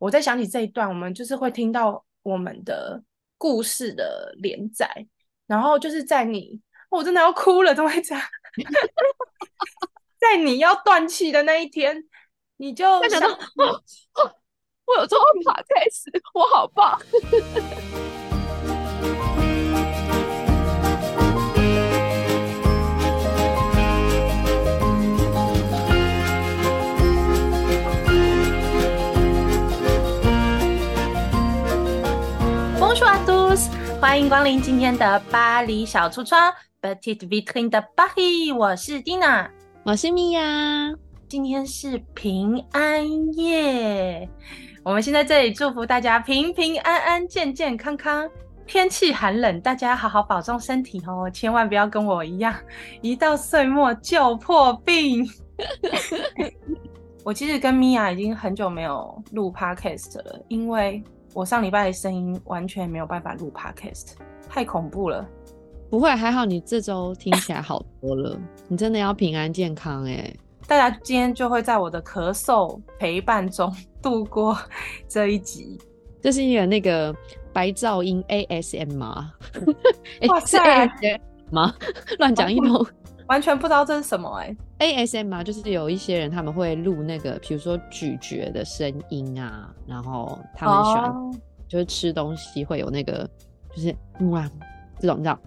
我在想起这一段，我们就是会听到我们的故事的连载，然后就是在你，我真的要哭了，怎么会这样？在你要断气的那一天，你就想到，我有做法开始，我好棒。欢迎光临今天的巴黎小橱窗，Petite Vitrine 的巴黎，我是 Dina，我是米娅。今天是平安夜，我们先在这里祝福大家平平安安、健健康康。天气寒冷，大家好好保重身体哦，千万不要跟我一样，一到岁末就破病。我其实跟米娅已经很久没有录 Podcast 了，因为。我上礼拜的声音完全没有办法录 podcast，太恐怖了。不会，还好你这周听起来好多了。你真的要平安健康哎！大家今天就会在我的咳嗽陪伴中度过这一集。这是一个那个白噪音 ASM 吗？哇塞 吗？乱讲一通。完全不知道这是什么哎、欸、，ASMR 就是有一些人他们会录那个，比如说咀嚼的声音啊，然后他们喜欢就是吃东西会有那个，就是哇、嗯、这种你知道，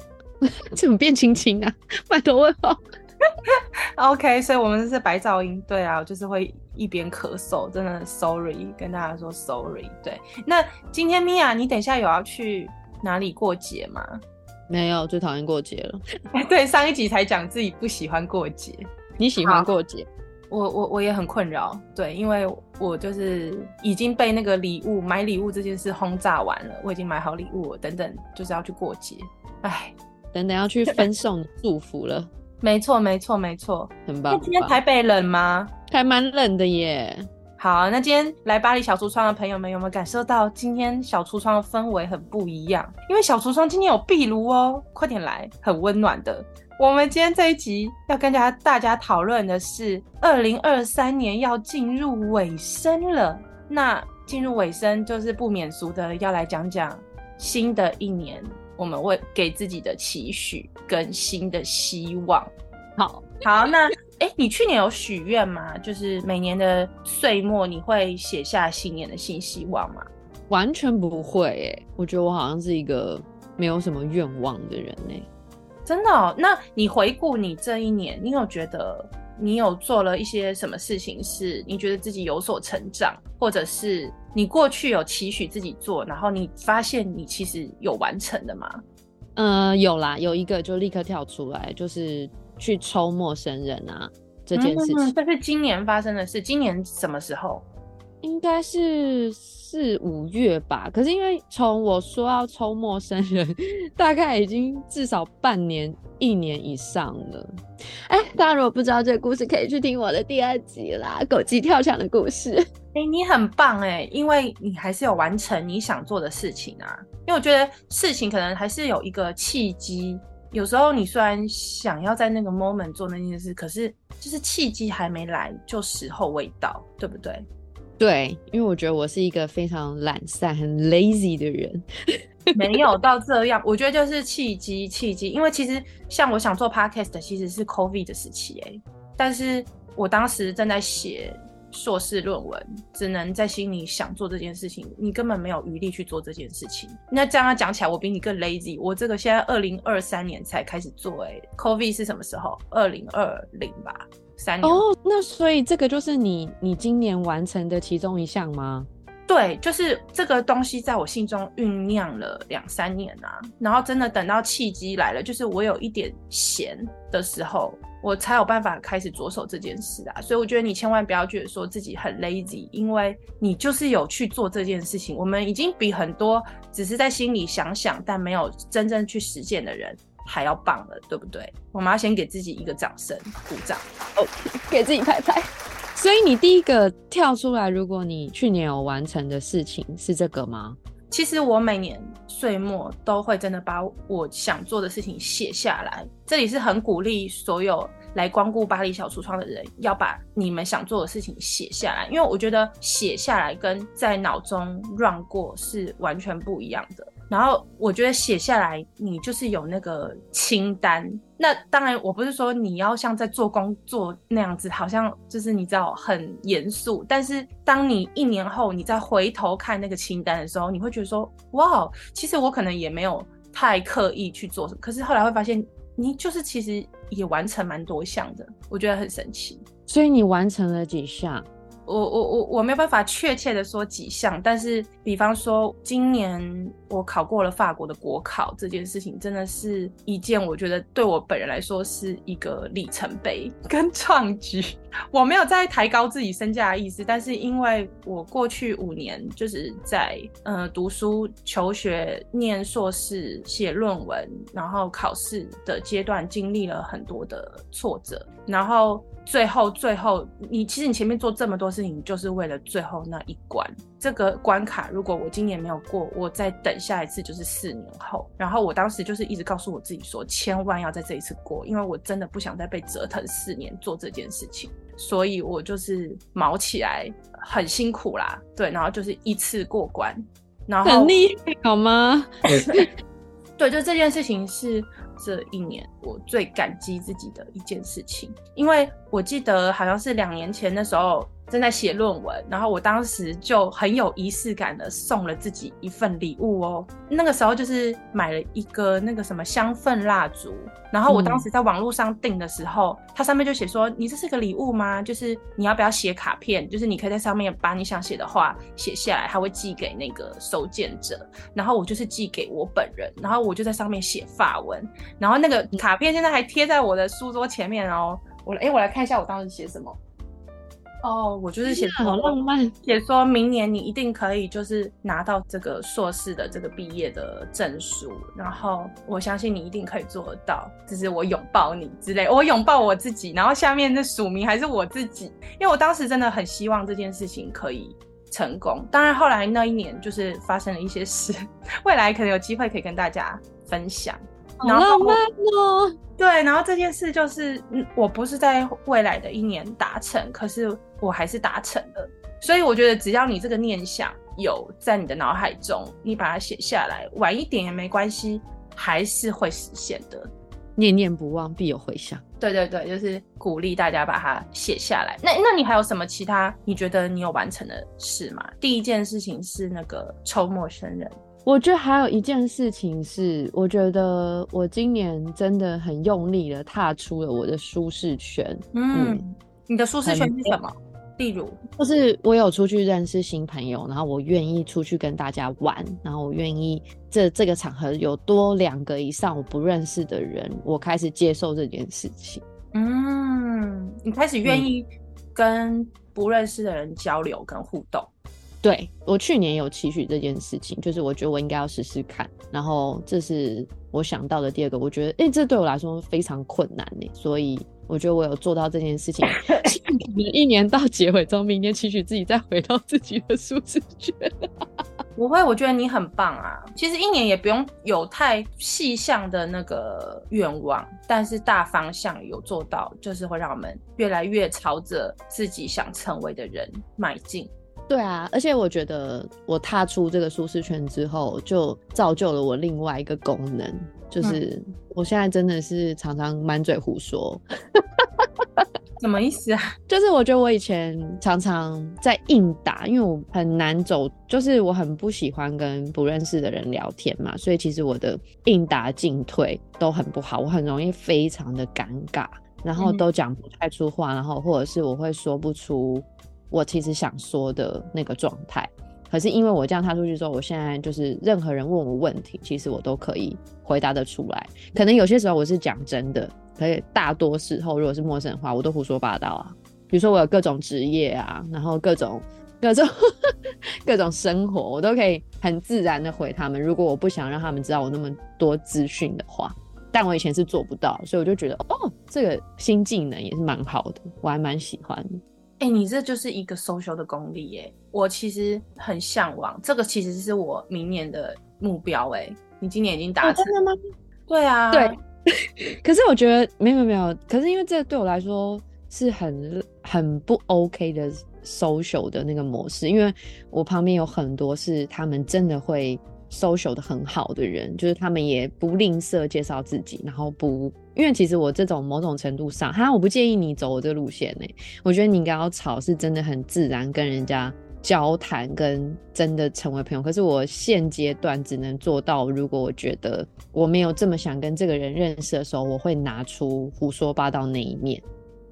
怎么变青青啊？拜托问号。OK，所以我们是白噪音，对啊，就是会一边咳嗽，真的 Sorry，跟大家说 Sorry。对，那今天米娅，你等一下有要去哪里过节吗？没有，最讨厌过节了。对，上一集才讲自己不喜欢过节。你喜欢过节？我我我也很困扰。对，因为我就是已经被那个礼物买礼物这件事轰炸完了，我已经买好礼物了，等等就是要去过节。哎，等等要去分送 祝福了。没错，没错，没错，很棒。那今天台北冷吗？还蛮冷的耶。好，那今天来巴黎小橱窗的朋友们有没有感受到今天小橱窗的氛围很不一样？因为小橱窗今天有壁炉哦，快点来，很温暖的。我们今天这一集要跟大家大家讨论的是，二零二三年要进入尾声了。那进入尾声就是不免俗的要来讲讲新的一年，我们为给自己的期许跟新的希望。好，好，那。哎，你去年有许愿吗？就是每年的岁末，你会写下新年的新希望吗？完全不会，哎，我觉得我好像是一个没有什么愿望的人呢。真的哦？那你回顾你这一年，你有觉得你有做了一些什么事情，是你觉得自己有所成长，或者是你过去有期许自己做，然后你发现你其实有完成的吗？呃，有啦，有一个就立刻跳出来，就是。去抽陌生人啊，这件事情，嗯，这是今年发生的事。今年什么时候？应该是四五月吧。可是因为从我说要抽陌生人，大概已经至少半年、一年以上了。哎，大家如果不知道这个故事，可以去听我的第二集啦，《狗急跳墙的故事》。哎，你很棒哎，因为你还是有完成你想做的事情啊。因为我觉得事情可能还是有一个契机。有时候你虽然想要在那个 moment 做那件事，可是就是契机还没来，就时候未到，对不对？对，因为我觉得我是一个非常懒散、很 lazy 的人，没有到这样。我觉得就是契机，契机。因为其实像我想做 podcast，其实是 COVID 的时期哎，但是我当时正在写。硕士论文只能在心里想做这件事情，你根本没有余力去做这件事情。那这样讲起来，我比你更 lazy。我这个现在二零二三年才开始做，欸，，COVID 是什么时候？二零二零吧，三年。哦，那所以这个就是你你今年完成的其中一项吗？对，就是这个东西在我心中酝酿了两三年啊，然后真的等到契机来了，就是我有一点闲的时候。我才有办法开始着手这件事啊，所以我觉得你千万不要觉得说自己很 lazy，因为你就是有去做这件事情。我们已经比很多只是在心里想想但没有真正去实践的人还要棒了，对不对？我们要先给自己一个掌声，鼓掌哦，给自己拍拍。所以你第一个跳出来，如果你去年有完成的事情是这个吗？其实我每年岁末都会真的把我想做的事情写下来。这里是很鼓励所有来光顾巴黎小橱窗的人，要把你们想做的事情写下来，因为我觉得写下来跟在脑中 run 过是完全不一样的。然后我觉得写下来，你就是有那个清单。那当然，我不是说你要像在做工作那样子，好像就是你知道很严肃。但是当你一年后你再回头看那个清单的时候，你会觉得说，哇，其实我可能也没有太刻意去做什么。可是后来会发现，你就是其实也完成蛮多项的，我觉得很神奇。所以你完成了几项？我我我我没有办法确切的说几项，但是比方说今年我考过了法国的国考这件事情，真的是一件我觉得对我本人来说是一个里程碑 跟创举。我没有在抬高自己身价的意思，但是因为我过去五年就是在呃读书、求学、念硕士、写论文，然后考试的阶段经历了很多的挫折，然后。最后，最后，你其实你前面做这么多事情，就是为了最后那一关。这个关卡，如果我今年没有过，我再等下一次就是四年后。然后我当时就是一直告诉我自己说，千万要在这一次过，因为我真的不想再被折腾四年做这件事情。所以我就是卯起来，很辛苦啦，对，然后就是一次过关，然后很厉害好吗？对，就这件事情是。这一年我最感激自己的一件事情，因为我记得好像是两年前的时候。正在写论文，然后我当时就很有仪式感的送了自己一份礼物哦。那个时候就是买了一个那个什么香氛蜡烛，然后我当时在网络上订的时候，嗯、它上面就写说：“你这是个礼物吗？就是你要不要写卡片？就是你可以在上面把你想写的话写下来，他会寄给那个收件者。然后我就是寄给我本人，然后我就在上面写法文，然后那个卡片现在还贴在我的书桌前面哦。我哎，我来看一下我当时写什么。”哦，oh, 我就是写好浪漫，写说明年你一定可以就是拿到这个硕士的这个毕业的证书，然后我相信你一定可以做得到，就是我拥抱你之类，我拥抱我自己，然后下面的署名还是我自己，因为我当时真的很希望这件事情可以成功。当然后来那一年就是发生了一些事，未来可能有机会可以跟大家分享。好浪漫哦！对，然后这件事就是，嗯，我不是在未来的一年达成，可是我还是达成了。所以我觉得，只要你这个念想有在你的脑海中，你把它写下来，晚一点也没关系，还是会实现的。念念不忘，必有回响。对对对，就是鼓励大家把它写下来。那那你还有什么其他你觉得你有完成的事吗？第一件事情是那个抽陌生人。我觉得还有一件事情是，我觉得我今年真的很用力的踏出了我的舒适圈。嗯，嗯，你的舒适圈是什么？例如，就是我有出去认识新朋友，然后我愿意出去跟大家玩，然后我愿意这这个场合有多两个以上我不认识的人，我开始接受这件事情。嗯，你开始愿意跟不认识的人交流跟互动。对，我去年有期许这件事情，就是我觉得我应该要试试看，然后这是我想到的第二个，我觉得哎、欸，这对我来说非常困难呢，所以我觉得我有做到这件事情。一年到结尾之后，明年期许自己再回到自己的舒适圈。不会，我觉得你很棒啊。其实一年也不用有太细项的那个愿望，但是大方向有做到，就是会让我们越来越朝着自己想成为的人迈进。对啊，而且我觉得我踏出这个舒适圈之后，就造就了我另外一个功能，就是我现在真的是常常满嘴胡说。什么意思啊？就是我觉得我以前常常在应答，因为我很难走，就是我很不喜欢跟不认识的人聊天嘛，所以其实我的应答进退都很不好，我很容易非常的尴尬，然后都讲不太出话，然后或者是我会说不出。我其实想说的那个状态，可是因为我这样踏出去之后，我现在就是任何人问我问题，其实我都可以回答得出来。可能有些时候我是讲真的，可是大多时候如果是陌生的话，我都胡说八道啊。比如说我有各种职业啊，然后各种各种各种生活，我都可以很自然的回他们。如果我不想让他们知道我那么多资讯的话，但我以前是做不到，所以我就觉得哦，这个新技能也是蛮好的，我还蛮喜欢。哎、欸，你这就是一个 social 的功力耶！我其实很向往这个，其实是我明年的目标哎。你今年已经达成了吗？对啊，对，可是我觉得没有没有，可是因为这对我来说是很很不 OK 的 social 的那个模式，因为我旁边有很多是他们真的会 social 的很好的人，就是他们也不吝啬介绍自己，然后不，因为其实我这种某种程度上，哈，我不建议你走我这个路线呢、我觉得你应该要吵是真的很自然跟人家。交谈跟真的成为朋友，可是我现阶段只能做到，如果我觉得我没有这么想跟这个人认识的时候，我会拿出胡说八道那一面。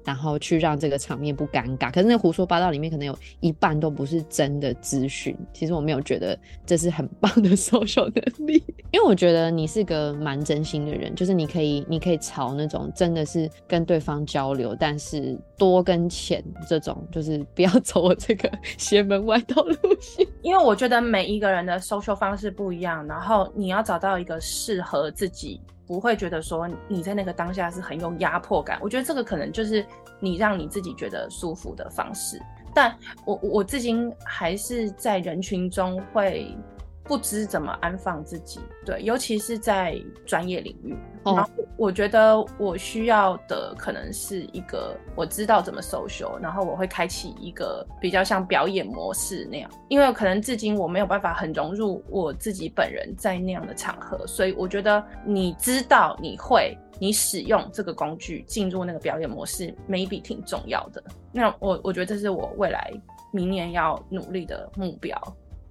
然后去让这个场面不尴尬，可是那胡说八道里面可能有一半都不是真的资讯。其实我没有觉得这是很棒的 收收能力，因为我觉得你是个蛮真心的人，就是你可以，你可以朝那种真的是跟对方交流，但是多跟浅这种，就是不要走我这个 邪门歪道路线。因为我觉得每一个人的收收方式不一样，然后你要找到一个适合自己。不会觉得说你在那个当下是很有压迫感，我觉得这个可能就是你让你自己觉得舒服的方式。但我我至今还是在人群中会。不知怎么安放自己，对，尤其是在专业领域。Oh. 然后我觉得我需要的可能是一个我知道怎么 social，然后我会开启一个比较像表演模式那样。因为可能至今我没有办法很融入我自己本人在那样的场合，所以我觉得你知道你会你使用这个工具进入那个表演模式，maybe 挺重要的。那我我觉得这是我未来明年要努力的目标。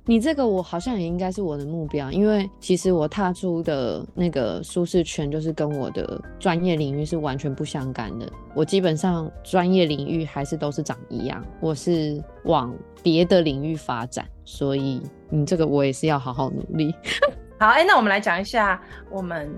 你这个我好像也应该是我的目标，因为其实我踏出的那个舒适圈，就是跟我的专业领域是完全不相干的。我基本上专业领域还是都是长一样，我是往别的领域发展，所以你这个我也是要好好努力。好，哎、那我们来讲一下我们。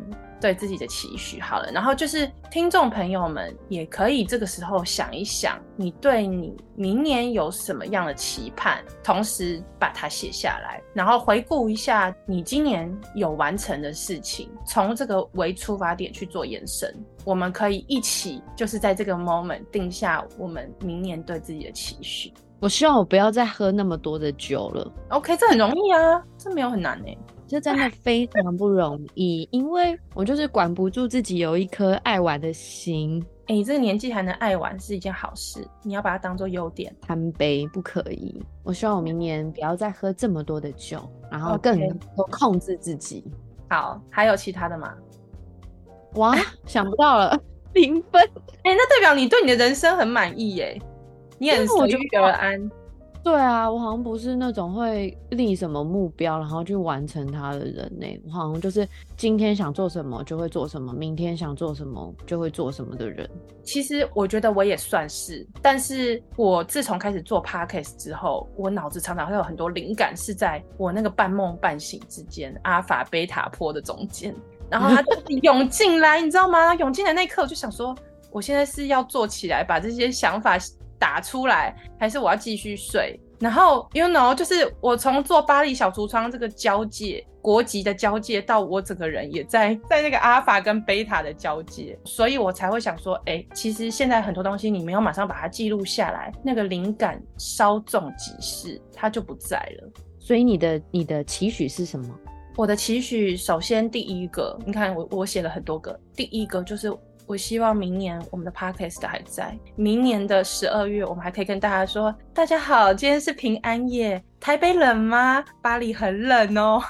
对自己的期许好了，然后就是听众朋友们也可以这个时候想一想，你对你明年有什么样的期盼，同时把它写下来，然后回顾一下你今年有完成的事情，从这个为出发点去做延伸。我们可以一起就是在这个 moment 定下我们明年对自己的期许。我希望我不要再喝那么多的酒了。OK，这很容易啊，这没有很难呢。这真的非常不容易，因为我就是管不住自己有一颗爱玩的心。哎、欸，你这个年纪还能爱玩是一件好事，你要把它当做优点。贪杯不可以。我希望我明年不要再喝这么多的酒，然后更能够控制自己。好，还有其他的吗？哇，想不到了，零分。哎、欸，那代表你对你的人生很满意耶，你很随遇而安。对啊，我好像不是那种会立什么目标，然后去完成它的人呢。我好像就是今天想做什么就会做什么，明天想做什么就会做什么的人。其实我觉得我也算是，但是我自从开始做 podcast 之后，我脑子常常会有很多灵感，是在我那个半梦半醒之间，阿法贝塔坡的中间，然后它涌进来，你知道吗？涌进来那一刻，我就想说，我现在是要做起来，把这些想法。打出来，还是我要继续睡？然后，you know，就是我从做巴黎小橱窗这个交界，国籍的交界，到我整个人也在 在那个阿尔法跟贝塔的交界，所以我才会想说，哎、欸，其实现在很多东西你没有马上把它记录下来，那个灵感稍纵即逝，它就不在了。所以你的你的期许是什么？我的期许，首先第一个，你看我我写了很多个，第一个就是。我希望明年我们的 podcast 还在，明年的十二月，我们还可以跟大家说：大家好，今天是平安夜，台北冷吗？巴黎很冷哦。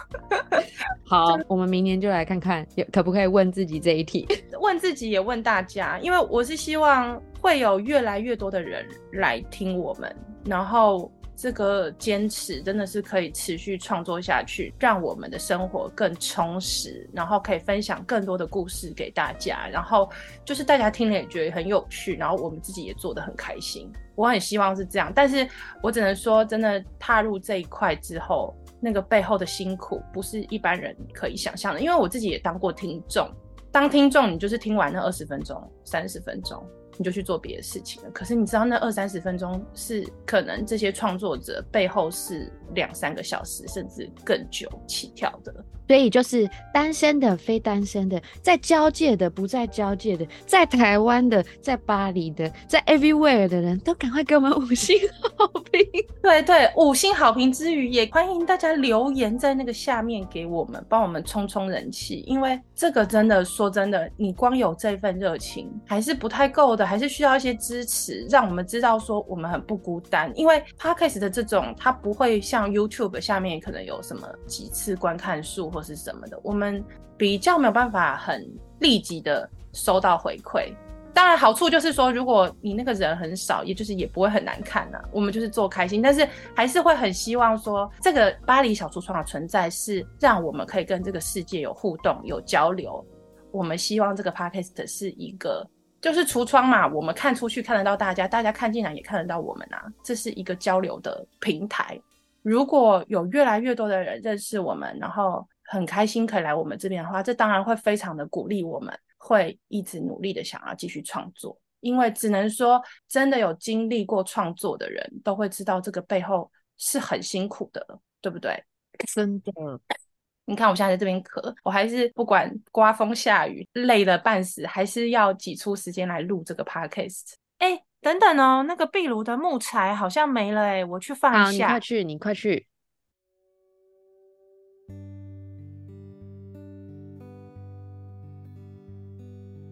好，我们明年就来看看，可不可以问自己这一题，问自己也问大家，因为我是希望会有越来越多的人来听我们，然后。这个坚持真的是可以持续创作下去，让我们的生活更充实，然后可以分享更多的故事给大家，然后就是大家听了也觉得很有趣，然后我们自己也做得很开心。我很希望是这样，但是我只能说，真的踏入这一块之后，那个背后的辛苦不是一般人可以想象的。因为我自己也当过听众，当听众你就是听完那二十分钟、三十分钟。你就去做别的事情了。可是你知道那二三十分钟是可能这些创作者背后是两三个小时甚至更久起跳的。所以就是单身的、非单身的，在交界的、不在交界的，在台湾的、在巴黎的、在 everywhere 的人都赶快给我们五星好评。对对，五星好评之余，也欢迎大家留言在那个下面给我们，帮我们冲冲人气。因为这个真的说真的，你光有这份热情还是不太够的，还是需要一些支持，让我们知道说我们很不孤单。因为 Podcast 的这种，它不会像 YouTube 下面可能有什么几次观看数。或是什么的，我们比较没有办法很立即的收到回馈。当然，好处就是说，如果你那个人很少，也就是也不会很难看呐、我们就是做开心，但是还是会很希望说，这个巴黎小橱窗的存在是让我们可以跟这个世界有互动、有交流。我们希望这个 podcast 是一个，就是橱窗嘛，我们看出去看得到大家，大家看进来也看得到我们啊，这是一个交流的平台。如果有越来越多的人认识我们，然后很开心可以来我们这边的话，这当然会非常的鼓励我们，会一直努力的想要继续创作。因为只能说，真的有经历过创作的人都会知道这个背后是很辛苦的，对不对？真的，你看我现在在这边咳，我还是不管刮风下雨，累得半死，还是要挤出时间来录这个 podcast。哎，等等哦，那个壁炉的木材好像没了哎，我去放一下。好，你快去，你快去。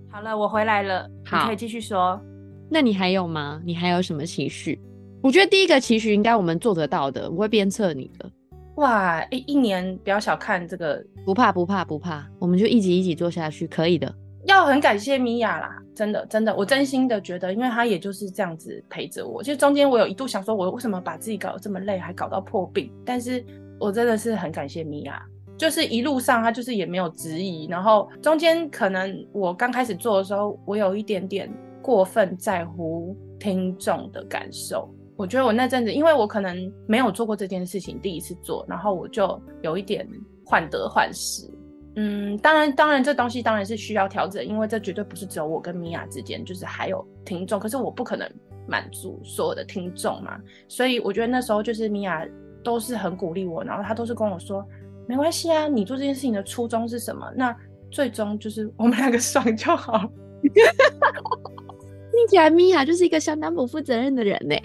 好了，我回来了，你可以继续说。那你还有吗？你还有什么期许？我觉得第一个期许应该我们做得到的，我会鞭策你的。哇，一一年不要小看这个，不怕不怕不怕，我们就一集一集做下去，可以的。要很感谢米娅啦，真的真的，我真心的觉得，因为她也就是这样子陪着我。其实中间我有一度想说，我为什么把自己搞得这么累，还搞到破病？但是我真的是很感谢米娅。就是一路上，她就是也没有质疑，然后中间可能我刚开始做的时候，我有一点点过分在乎听众的感受。我觉得我那阵子，因为我可能没有做过这件事情，第一次做，然后我就有一点患得患失。嗯，当然，当然这东西当然是需要调整，因为这绝对不是只有我跟米娅之间，就是还有听众。可是我不可能满足所有的听众嘛，所以我觉得那时候就是米娅都是很鼓励我，然后他都是跟我说。没关系啊，你做这件事情的初衷是什么？那最终就是我们两个爽就好。听起来米娅就是一个相当不负责任的人呢。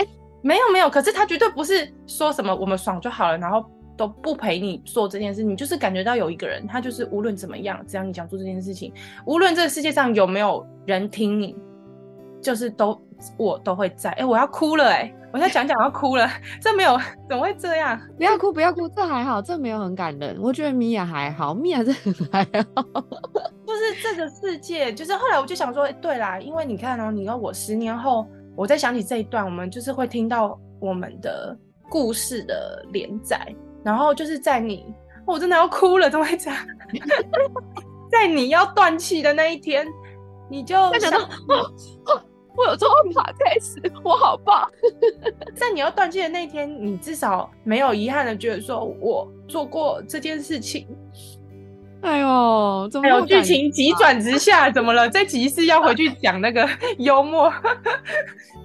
没有没有，可是他绝对不是说什么我们爽就好了，然后都不陪你做这件事。你就是感觉到有一个人，他就是无论怎么样，只要你想做这件事情，无论这个世界上有没有人听你，就是都我都会在。哎，我要哭了哎。我现在讲讲要哭了，这没有怎么会这样？不要哭，不要哭，这还好，这没有很感人。我觉得米娅还好，米娅真的还好。就是这个世界，就是后来我就想说，对啦，因为你看哦，你说我十年后，我在想起这一段，我们就是会听到我们的故事的连载，然后就是在你，我真的要哭了，怎么会这样？在你要断气的那一天，你就想到。我有做办法开始，我好棒！在你要断气的那一天，你至少没有遗憾的觉得说，我做过这件事情。哎呦，怎么有剧情急转直下？怎么了？这集是要回去讲那个 幽默？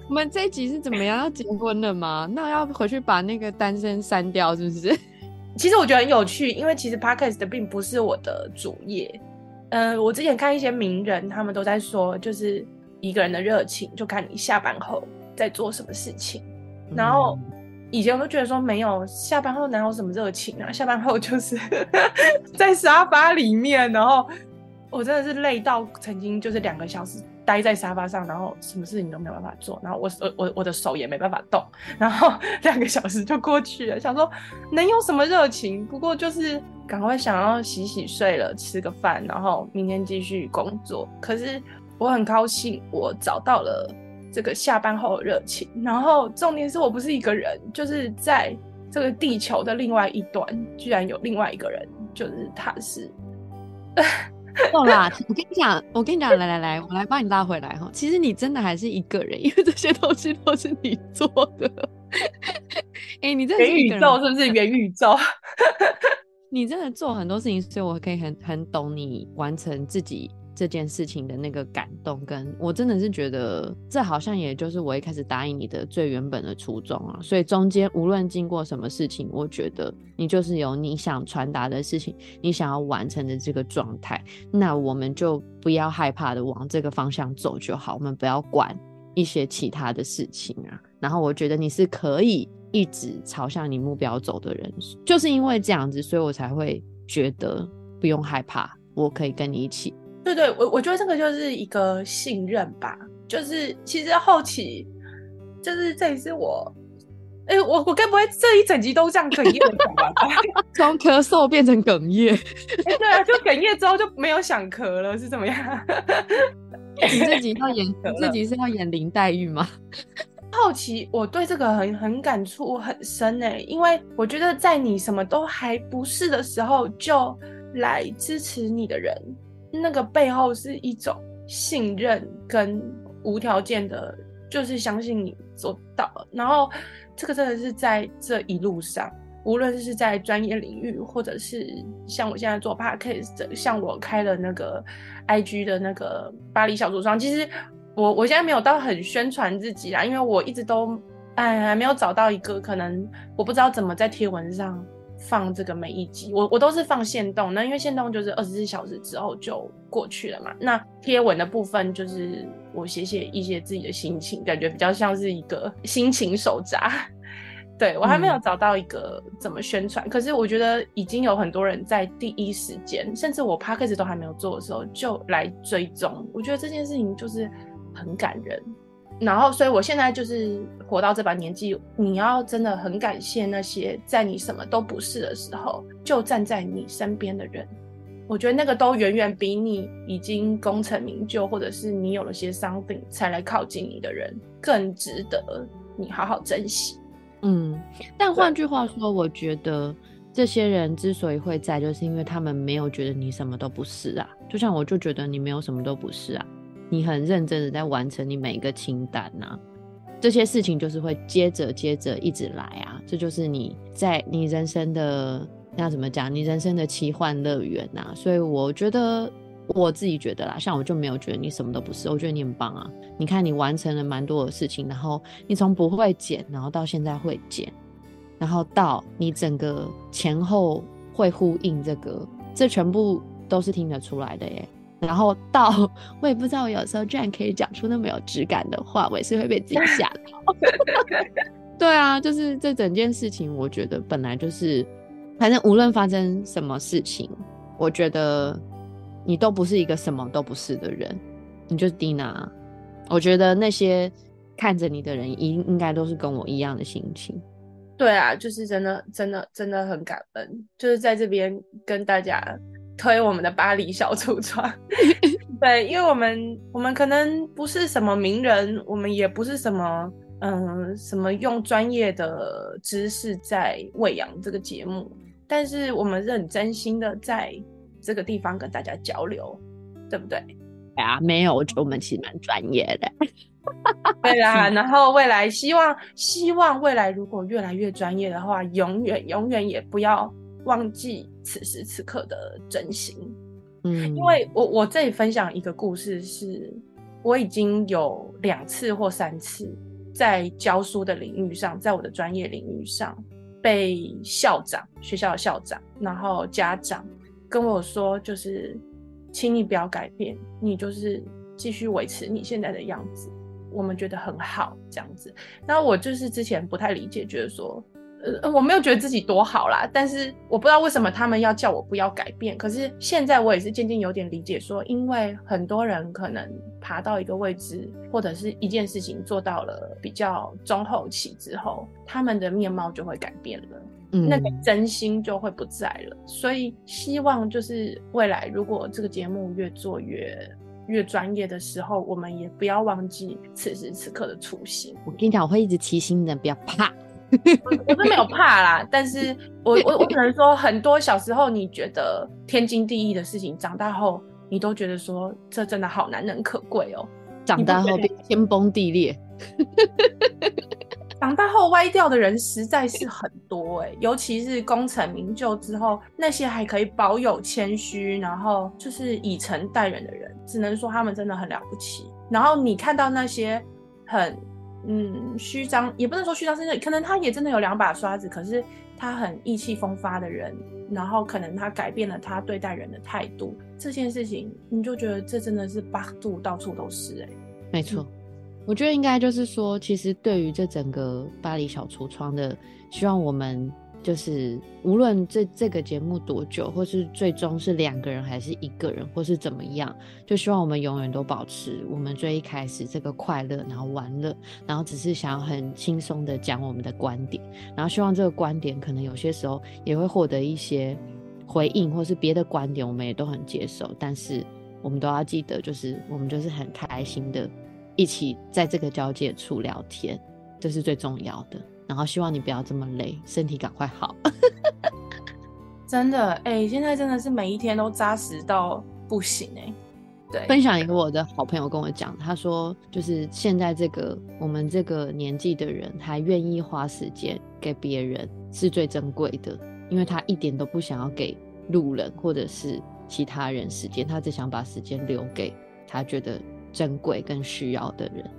我们这一集是怎么样？要结婚了吗？那要回去把那个单身删掉，是不是？其实我觉得很有趣，因为其实 Podcast 并不是我的主业。嗯、呃，我之前看一些名人，他们都在说，就是。一个人的热情，就看你下班后在做什么事情。然后以前我都觉得说，没有下班后哪有什么热情啊？下班后就是 在沙发里面，然后我真的是累到曾经就是两个小时待在沙发上，然后什么事情都没有办法做，然后我我我我的手也没办法动，然后两个小时就过去了。想说能有什么热情？不过就是赶快想要洗洗睡了，吃个饭，然后明天继续工作。可是。我很高兴，我找到了这个下班后的热情。然后重点是我不是一个人，就是在这个地球的另外一端，居然有另外一个人，就是他是。够啦！我跟你讲，我跟你讲，来来来，我来帮你拉回来哈。其实你真的还是一个人，因为这些东西都是你做的。哎、欸，你这元宇宙是不是元宇宙？你真的做很多事情，所以我可以很很懂你完成自己这件事情的那个感动，跟我真的是觉得这好像也就是我一开始答应你的最原本的初衷啊。所以中间无论经过什么事情，我觉得你就是有你想传达的事情，你想要完成的这个状态，那我们就不要害怕的往这个方向走就好，我们不要管一些其他的事情啊。然后我觉得你是可以一直朝向你目标走的人，就是因为这样子，所以我才会觉得不用害怕，我可以跟你一起。对对，我我觉得这个就是一个信任吧。就是其实后期，就是这也是我，哎，我我该不会这一整集都这样哽咽？从咳嗽变成哽咽，哎，对啊，就哽咽之后就没有想咳了，是怎么样？你这集要演，你这集是要演林黛玉吗？后期我对这个很很感触很深哎，因为我觉得在你什么都还不是的时候，就来支持你的人。那个背后是一种信任跟无条件的，就是相信你做到了。然后这个真的是在这一路上，无论是在专业领域，或者是像我现在做 podcast，像我开了那个 IG 的那个巴黎小橱窗，其实我我现在没有到很宣传自己啦，因为我一直都哎还没有找到一个可能，我不知道怎么在贴文上。放这个每一集，我我都是放限动，那因为限动就是二十四小时之后就过去了嘛。那贴文的部分就是我写写一些自己的心情，感觉比较像是一个心情手札。对，我还没有找到一个怎么宣传，嗯、可是我觉得已经有很多人在第一时间，甚至我 podcast 都还没有做的时候就来追踪，我觉得这件事情就是很感人。然后，所以我现在就是活到这把年纪，你要真的很感谢那些在你什么都不是的时候就站在你身边的人。我觉得那个都远远比你已经功成名就，或者是你有了些 something 才来靠近你的人更值得你好好珍惜。嗯，但换句话说，我觉得这些人之所以会在，就是因为他们没有觉得你什么都不是啊。就像我就觉得你没有什么都不是啊。你很认真的在完成你每一个清单呐、这些事情就是会接着接着一直来啊，这就是你在你人生的那怎么讲？你人生的奇幻乐园呐。所以我觉得我自己觉得啦，像我就没有觉得你什么都不是，我觉得你很棒啊。你看你完成了蛮多的事情，然后你从不会剪，然后到现在会剪，然后到你整个前后会呼应这个，这全部都是听得出来的耶。然后到我也不知道，我有时候居然可以讲出那么有质感的话，我也是会被自己吓到。对啊，就是这整件事情，我觉得本来就是，反正无论发生什么事情，我觉得你都不是一个什么都不是的人，你就是 Dina。我觉得那些看着你的人，应应该都是跟我一样的心情。对啊，就是真的，真的，真的很感恩，就是在这边跟大家。推我们的巴黎小橱窗，对，因为我们我们可能不是什么名人，我们也不是什么嗯什么用专业的知识在喂养这个节目，但是我们是很真心的在这个地方跟大家交流，对不对？啊，没有，我觉得我们其实蛮专业的。对啦，然后未来希望希望未来如果越来越专业的话，永远永远也不要。忘记此时此刻的真心，嗯，因为我我这里分享一个故事是，是我已经有两次或三次在教书的领域上，在我的专业领域上，被校长、学校的校长，然后家长跟我说，就是，请你不要改变，你就是继续维持你现在的样子，我们觉得很好，这样子。那我就是之前不太理解，觉得说。呃，我没有觉得自己多好啦，但是我不知道为什么他们要叫我不要改变。可是现在我也是渐渐有点理解说，说因为很多人可能爬到一个位置，或者是一件事情做到了比较中后期之后，他们的面貌就会改变了，嗯，那个真心就会不在了。所以希望就是未来如果这个节目越做越越专业的时候，我们也不要忘记此时此刻的初心。我跟你讲，我会一直提醒你，不要怕。我是没有怕啦，但是我我我只能说，很多小时候你觉得天经地义的事情，长大后你都觉得说这真的好难能可贵哦。长大后变天崩地裂。长大后歪掉的人实在是很多哎、欸，尤其是功成名就之后，那些还可以保有谦虚，然后就是以诚待人的人，只能说他们真的很了不起。然后你看到那些很嗯虚张，也不能说虚张声势，可能他也真的有两把刷子，可是他很意气风发的人，然后可能他改变了他对待人的态度，这件事情你就觉得这真的是八度到处都是哎、欸，没错。我觉得应该就是说，其实对于这整个巴黎小橱窗的，希望我们就是无论这这个节目多久，或是最终是两个人还是一个人，或是怎么样，就希望我们永远都保持我们最一开始这个快乐，然后玩乐，然后只是想要很轻松的讲我们的观点，然后希望这个观点可能有些时候也会获得一些回应，或是别的观点，我们也都很接受，但是我们都要记得，就是我们就是很开心的。一起在这个交界处聊天，这是最重要的。然后希望你不要这么累，身体赶快好。真的，哎、欸，现在真的是每一天都扎实到不行哎、欸。对，分享一个我的好朋友跟我讲，他说就是现在这个我们这个年纪的人还愿意花时间给别人是最珍贵的，因为他一点都不想要给路人或者是其他人时间，他只想把时间留给他觉得。珍贵跟需要的人，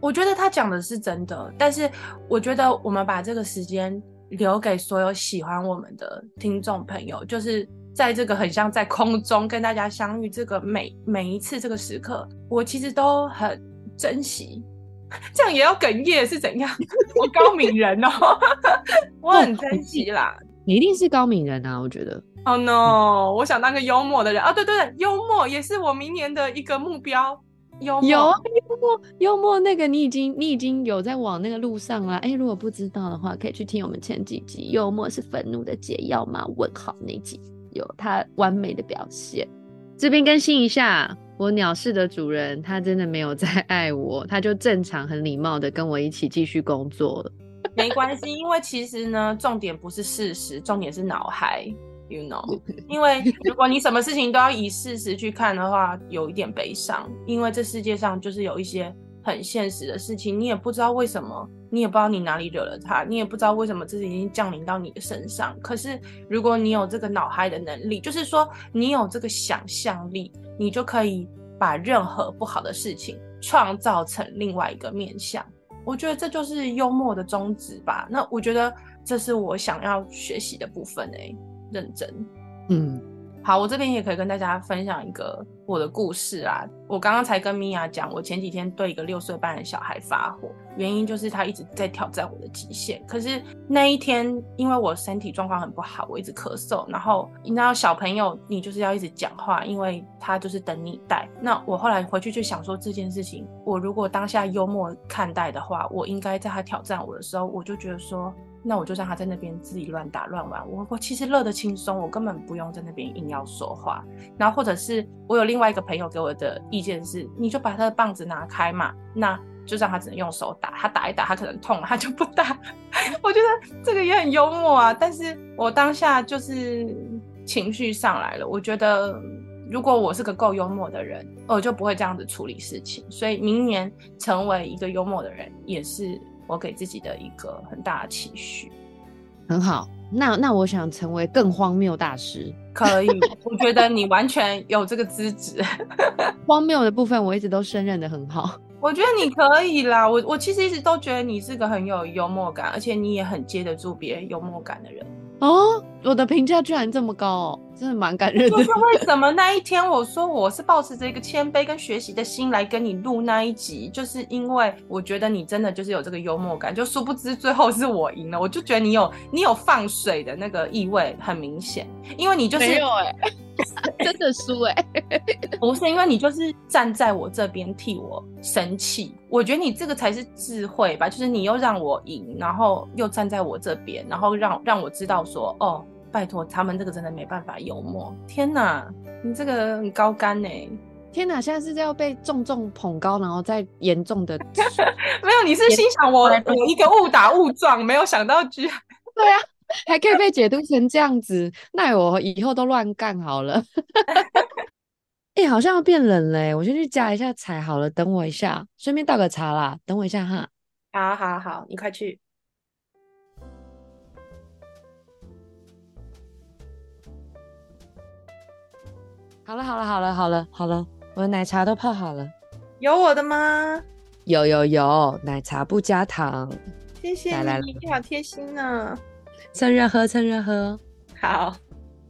我觉得他讲的是真的，但是我觉得我们把这个时间留给所有喜欢我们的听众朋友，就是在这个很像在空中跟大家相遇这个每每一次这个时刻，我其实都很珍惜。这样也要哽咽是怎样？我高敏人哦，我很珍惜啦。你一定是高敏人啊，我觉得。Oh no，我想当个幽默的人啊！对对对，幽默也是我明年的一个目标。幽默，有幽默，幽默那个你已经你已经有在往那个路上了。哎、欸，如果不知道的话，可以去听我们前几集。幽默是愤怒的解药吗？问号那集有他完美的表现。这边更新一下，我鸟市的主人他真的没有在爱我，他就正常很礼貌的跟我一起继续工作了。没关系，因为其实呢，重点不是事实，重点是脑海。You know，因为如果你什么事情都要以事实去看的话，有一点悲伤。因为这世界上就是有一些很现实的事情，你也不知道为什么，你也不知道你哪里惹了他，你也不知道为什么这已经降临到你的身上。可是如果你有这个脑海的能力，就是说你有这个想象力，你就可以把任何不好的事情创造成另外一个面相。我觉得这就是幽默的宗旨吧。那我觉得这是我想要学习的部分诶、欸。认真，嗯，好，我这边也可以跟大家分享一个我的故事啊。我刚刚才跟米娅讲，我前几天对一个六岁半的小孩发火，原因就是他一直在挑战我的极限。可是那一天，因为我身体状况很不好，我一直咳嗽，然后你知道小朋友，你就是要一直讲话，因为他就是等你带。那我后来回去就想说这件事情，我如果当下幽默看待的话，我应该在他挑战我的时候，我就觉得说。那我就让他在那边自己乱打乱玩，我我其实乐得轻松，我根本不用在那边硬要说话。然后或者是我有另外一个朋友给我的意见是，你就把他的棒子拿开嘛，那就让他只能用手打，他打一打他可能痛了，他就不打。我觉得这个也很幽默啊，但是我当下就是情绪上来了，我觉得如果我是个够幽默的人，我就不会这样子处理事情。所以明年成为一个幽默的人也是。我给自己的一个很大的期许，很好。那那我想成为更荒谬大师，可以？我觉得你完全有这个资质。荒谬的部分我一直都胜任的很好。我觉得你可以啦。我我其实一直都觉得你是个很有幽默感，而且你也很接得住别人幽默感的人。哦，我的评价居然这么高哦，真的蛮感人的。就是为什么那一天我说我是抱持着一个谦卑跟学习的心来跟你录那一集，就是因为我觉得你真的就是有这个幽默感，就殊不知最后是我赢了，我就觉得你有你有放水的那个意味很明显，因为你就是。没有欸 真的输哎、欸，不是因为你就是站在我这边替我生气，我觉得你这个才是智慧吧，就是你又让我赢，然后又站在我这边，然后让让我知道说，哦，拜托他们这个真的没办法幽默。天哪，你这个很高干呢、欸！天哪，现在是要被重重捧高，然后再严重的 没有？你是心想我我一个误打误撞，没有想到居然 对啊。还可以被解读成这样子，那我以后都乱干好了。哎、欸，好像要变冷嘞，我先去加一下菜好了，等我一下，顺便倒个茶啦，等我一下哈。好好好，你快去。好了，好了，好了，好了，好了，我的奶茶都泡好了。有我的吗？有有有，奶茶不加糖。谢谢你，你好贴心呢、啊。趁热喝，趁热喝。好。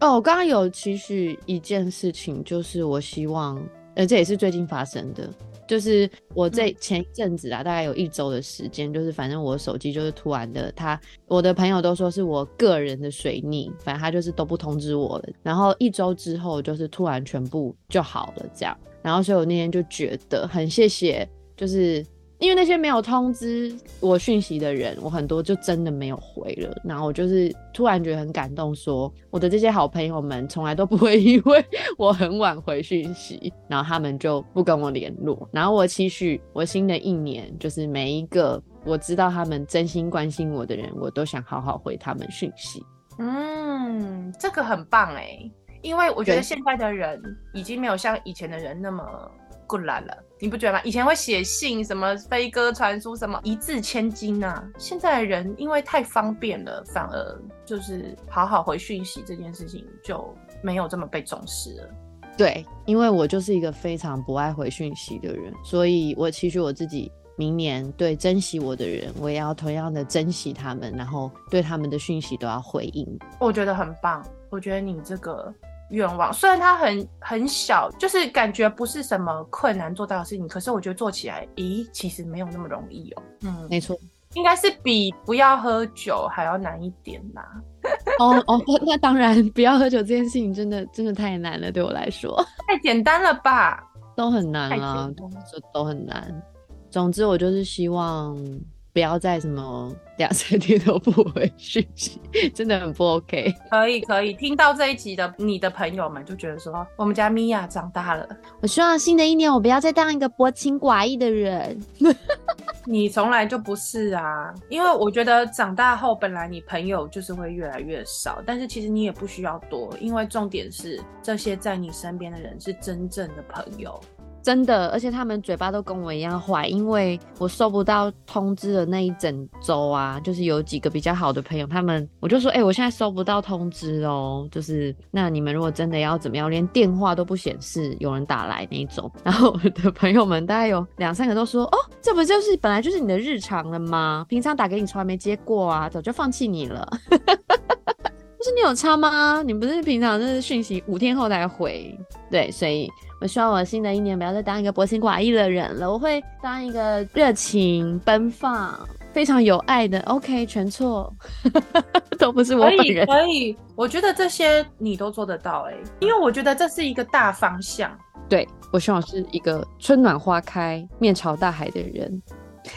哦，我刚刚有期许一件事情，就是我希望，呃，这也是最近发生的。就是我这前一阵子啊，大概有一周的时间，就是反正我手机就是突然的，他我的朋友都说是我个人的水逆，反正他就是都不通知我了。然后一周之后，就是突然全部就好了这样。然后所以我那天就觉得很谢谢，就是。因为那些没有通知我讯息的人，我很多就真的没有回了。然后我就是突然觉得很感动，说我的这些好朋友们从来都不会因为我很晚回讯息，然后他们就不跟我联络。然后我期许我新的一年，就是每一个我知道他们真心关心我的人，我都想好好回他们讯息。嗯，这个很棒哎，因为我觉得现在的人已经没有像以前的人那么。过来了，你不觉得吗？以前会写信，什么飞鸽传书，什么一字千金啊。现在的人因为太方便了，反而就是好好回讯息这件事情就没有这么被重视了。对，因为我就是一个非常不爱回讯息的人，所以我其实我自己明年对珍惜我的人，我也要同样的珍惜他们，然后对他们的讯息都要回应。我觉得很棒，我觉得你这个。愿望虽然它很很小，就是感觉不是什么困难做到的事情，可是我觉得做起来，咦，其实没有那么容易哦。嗯，没错，应该是比不要喝酒还要难一点啦。哦哦，那当然，不要喝酒这件事情真的真的太难了，对我来说 太简单了吧？都很难啊，都都很难。总之，我就是希望。不要再什么两三天都不回讯息，真的很不 OK。可以可以，听到这一集的你的朋友们就觉得说，我们家米娅长大了。我希望新的一年我不要再当一个薄情寡义的人。你从来就不是啊，因为我觉得长大后本来你朋友就是会越来越少，但是其实你也不需要多，因为重点是这些在你身边的人是真正的朋友。真的，而且他们嘴巴都跟我一样坏，因为我收不到通知的那一整周啊，就是有几个比较好的朋友，他们我就说，哎、我现在收不到通知哦，就是那你们如果真的要怎么样，连电话都不显示有人打来那种，然后我的朋友们大概有两三个都说，哦，这不就是本来就是你的日常了吗？平常打给你从来没接过啊，早就放弃你了。不是你有差吗？你不是平常就是讯息五天后才回，对，所以。我希望我新的一年不要再当一个薄情寡义的人了，我会当一个热情奔放、非常有爱的。OK，全错，都不是我本人。可以，可以，我觉得这些你都做得到哎、欸，因为我觉得这是一个大方向。对，我希望是一个春暖花开、面朝大海的人。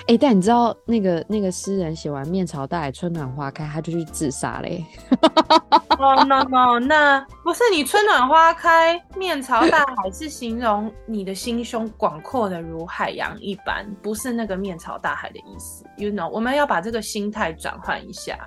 哎、欸，但你知道那个那个诗人写完“面朝大海，春暖花开”，他就去自杀嘞。哦、oh, no no，那不是你春暖花开，面朝大海是形容你的心胸广阔的如海洋一般，不是那个面朝大海的意思。You know，我们要把这个心态转换一下。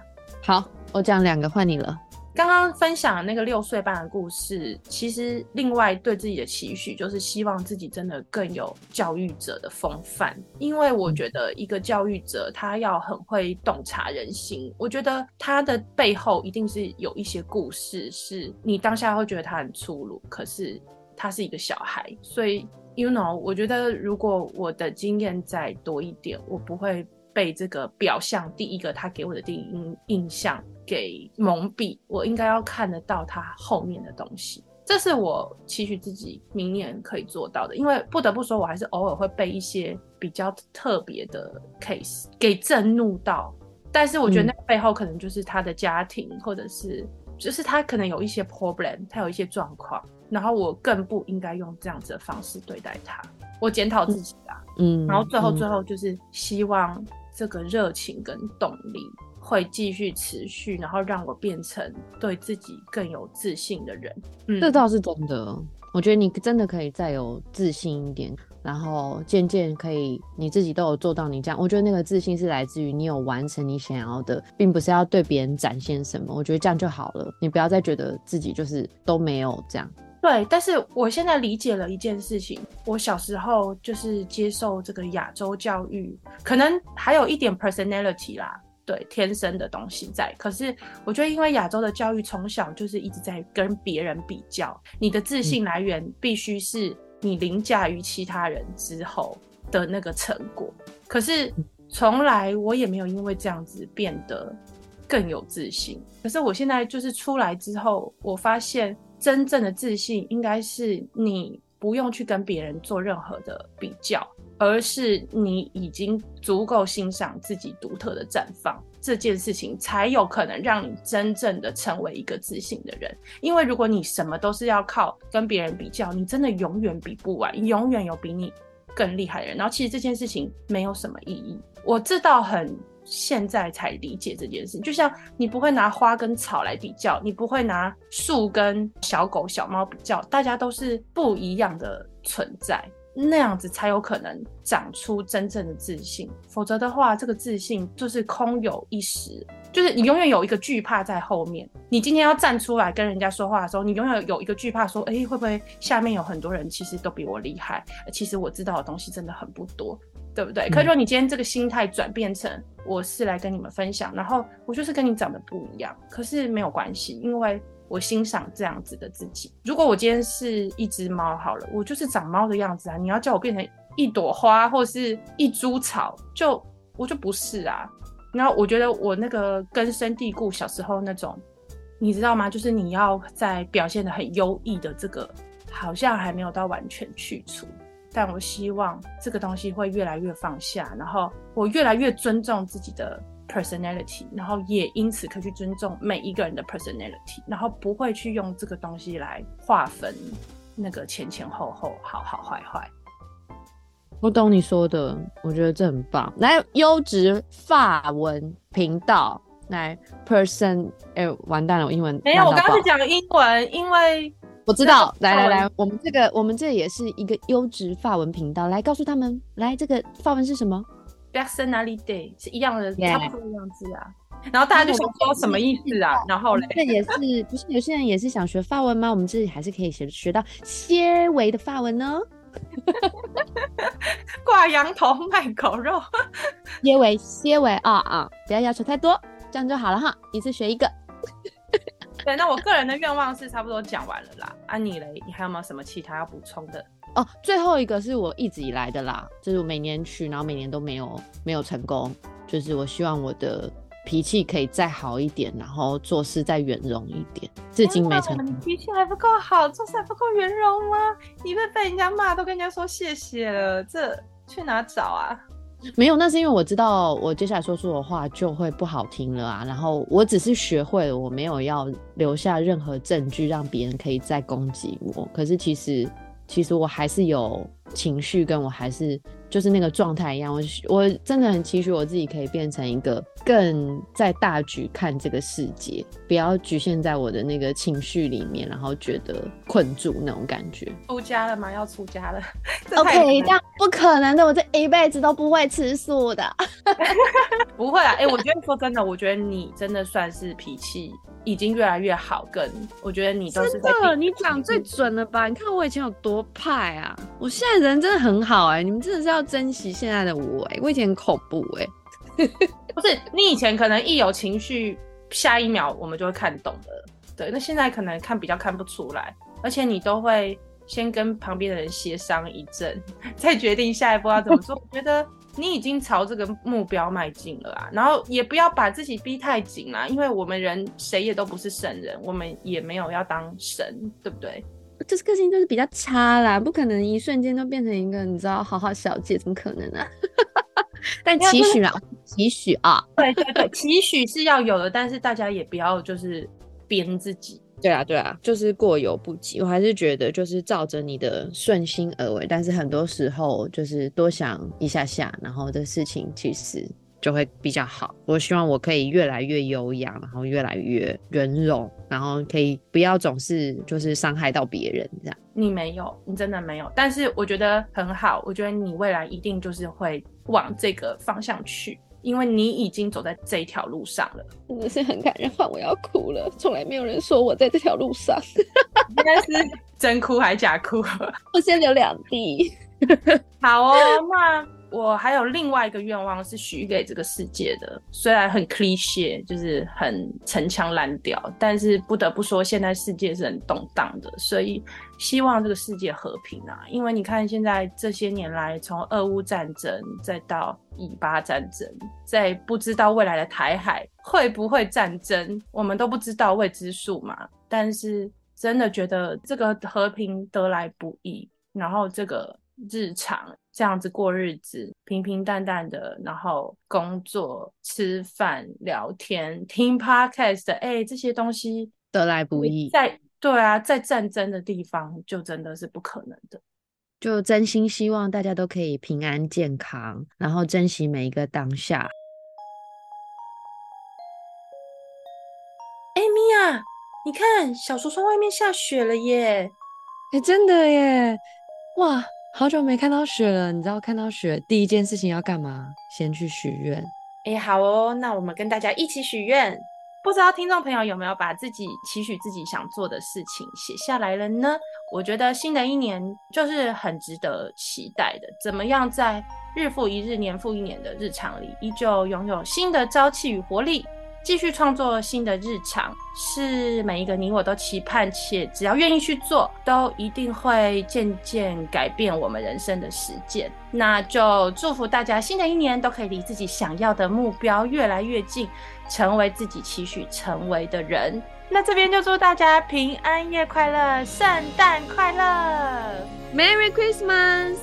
好，我讲两个，换你了。刚刚分享的那个六岁半的故事，其实另外对自己的期许就是希望自己真的更有教育者的风范，因为我觉得一个教育者他要很会洞察人心，我觉得他的背后一定是有一些故事，是你当下会觉得他很粗鲁，可是他是一个小孩，所以 you know，我觉得如果我的经验再多一点，我不会被这个表象第一个他给我的第一印印象。给蒙蔽，我应该要看得到他后面的东西，这是我期许自己明年可以做到的。因为不得不说，我还是偶尔会被一些比较特别的 case 给震怒到，但是我觉得那背后可能就是他的家庭，嗯、或者是就是他可能有一些 problem，他有一些状况，然后我更不应该用这样子的方式对待他。我检讨自己啊，嗯，然后最后最后就是希望这个热情跟动力。会继续持续，然后让我变成对自己更有自信的人。嗯，这倒是真的。我觉得你真的可以再有自信一点，然后渐渐可以你自己都有做到你这样。我觉得那个自信是来自于你有完成你想要的，并不是要对别人展现什么。我觉得这样就好了。你不要再觉得自己就是都没有这样。对，但是我现在理解了一件事情，我小时候就是接受这个亚洲教育，可能还有一点 personality 啦，对，天生的东西在。可是我觉得，因为亚洲的教育从小就是一直在跟别人比较，你的自信来源必须是你凌驾于其他人之后的那个成果。可是从来我也没有因为这样子变得更有自信。可是我现在就是出来之后，我发现。真正的自信应该是你不用去跟别人做任何的比较，而是你已经足够欣赏自己独特的绽放，这件事情才有可能让你真正的成为一个自信的人。因为如果你什么都是要靠跟别人比较，你真的永远比不完，永远有比你更厉害的人。然后其实这件事情没有什么意义。我知道很。现在才理解这件事，就像你不会拿花跟草来比较，你不会拿树跟小狗、小猫比较，大家都是不一样的存在，那样子才有可能长出真正的自信。否则的话，这个自信就是空有一时，就是你永远有一个惧怕在后面。你今天要站出来跟人家说话的时候，你永远有一个惧怕，说：“哎，会不会下面有很多人其实都比我厉害？其实我知道的东西真的很不多。”对不对？可是说你今天这个心态转变成我是来跟你们分享，然后我就是跟你长得不一样，可是没有关系，因为我欣赏这样子的自己。如果我今天是一只猫好了，我就是长猫的样子啊。你要叫我变成一朵花或是一株草，就我就不是啊。然后我觉得我那个根深蒂固小时候那种，你知道吗？就是你要在表现得很优异的这个，好像还没有到完全去除。但我希望这个东西会越来越放下，然后我越来越尊重自己的 personality，然后也因此可以去尊重每一个人的 personality，然后不会去用这个东西来划分那个前前后后、好好坏坏。我懂你说的，我觉得这很棒。来，优质法文频道，来 person，哎、欸，完蛋了，我英文没有，我刚刚是讲英文，因为。我知道，来来来，我们这个我们这也是一个优质法文频道，来告诉他们，来这个法文是什么？Personnalité 是一样的，差不多的样子啊。然后大家就想说什么意思啊？然后嘞，这也是 不是有些人也是想学法文吗？我们这里还是可以学学到些微的法文呢。挂羊头卖狗肉，些微些微啊啊，不要要求太多，这样就好了哈，一次学一个。对，那我个人的愿望是差不多讲完了啦。啊，妮嘞？你还有没有什么其他要补充的？哦，最后一个是我一直以来的啦，就是我每年去，然后每年都没有没有成功。就是我希望我的脾气可以再好一点，然后做事再圆融一点。至今没成功。你脾气还不够好，做事还不够圆融吗？你被被人家骂都跟人家说谢谢了，这去哪找啊？没有，那是因为我知道我接下来说出的话就会不好听了啊。然后我只是学会了，我没有要留下任何证据让别人可以再攻击我。可是其实，其实我还是有情绪，跟我还是。就是那个状态一样，我我真的很期许我自己可以变成一个更在大局看这个世界，不要局限在我的那个情绪里面，然后觉得困住那种感觉。出家了吗？要出家了？OK，这样不可能的，我这一辈子都不会吃素的。不会啊，哎、欸，我觉得说真的，我觉得你真的算是脾气已经越来越好，跟我觉得你都是在真的，你讲最准了吧？你看我以前有多派啊，我现在人真的很好哎、欸，你们真的是要。珍惜现在的我哎、欸，我以前很恐怖哎、欸，不是你以前可能一有情绪，下一秒我们就会看懂了，对，那现在可能看比较看不出来，而且你都会先跟旁边的人协商一阵，再决定下一步要怎么做。我觉得你已经朝这个目标迈进了啊，然后也不要把自己逼太紧啦，因为我们人谁也都不是圣人，我们也没有要当神，对不对？就是个性就是比较差啦，不可能一瞬间就变成一个你知道好好小姐，怎么可能啊？但期许啊，期许啊，对对对，期许是要有的，但是大家也不要就是编自己。对啊对啊，就是过犹不及。我还是觉得就是照着你的顺心而为，但是很多时候就是多想一下下，然后这事情其实。就会比较好。我希望我可以越来越优雅，然后越来越圆融，然后可以不要总是就是伤害到别人这样。你没有，你真的没有。但是我觉得很好，我觉得你未来一定就是会往这个方向去。因为你已经走在这一条路上了。真的是很感人，换我要哭了。从来没有人说我在这条路上，应该是真哭还假哭？我先流两滴。好哦，那。我还有另外一个愿望是许给这个世界的，虽然很 cliché，就是很陈腔滥调，但是不得不说，现在世界是很动荡的，所以希望这个世界和平啊！因为你看，现在这些年来，从俄乌战争，再到以巴战争，再不知道未来的台海会不会战争，我们都不知道未知数嘛。但是真的觉得这个和平得来不易，然后这个日常。这样子过日子，平平淡淡的，然后工作、吃饭、聊天、听 podcast，哎、欸，这些东西得来不易。在对啊，在战争的地方就真的是不可能的。就真心希望大家都可以平安健康，然后珍惜每一个当下。哎、欸，米娅，你看小橱窗外面下雪了耶！哎、欸，真的耶！哇。好久没看到雪了，你知道看到雪第一件事情要干嘛？先去许愿。哎、好哦，那我们跟大家一起许愿。不知道听众朋友有没有把自己期许自己想做的事情写下来了呢？我觉得新的一年就是很值得期待的。怎么样在日复一日、年复一年的日常里，依旧拥有新的朝气与活力？继续创作新的日常，是每一个你我都期盼，且只要愿意去做，都一定会渐渐改变我们人生的实践。那就祝福大家新的一年都可以离自己想要的目标越来越近，成为自己期许成为的人。那这边就祝大家平安夜快乐，圣诞快乐，Merry Christmas，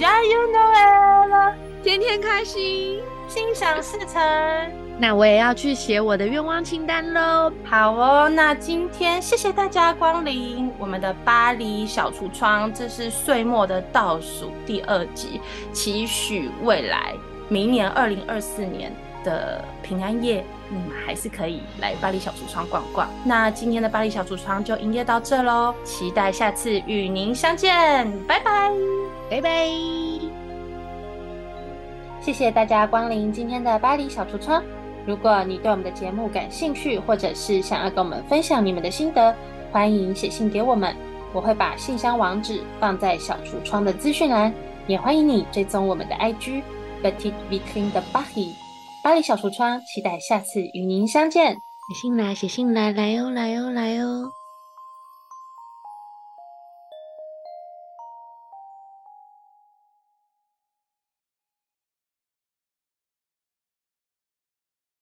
加油，Noel，天天开心，心想事成。那我也要去写我的愿望清单喽。好哦，那今天谢谢大家光临我们的巴黎小橱窗，这是岁末的倒数第二集，期许未来明年二零二四年的平安夜，你们还是可以来巴黎小橱窗逛逛。那今天的巴黎小橱窗就营业到这喽，期待下次与您相见，拜拜，拜拜。谢谢大家光临今天的巴黎小橱窗。如果你对我们的节目感兴趣，或者是想要跟我们分享你们的心得，欢迎写信给我们，我会把信箱网址放在小橱窗的资讯栏，也欢迎你追踪我们的 IG Petite Vitrine de Bahi，巴黎小橱窗，期待下次与您相见。写信来，写信来，来哦，来哦，来哦。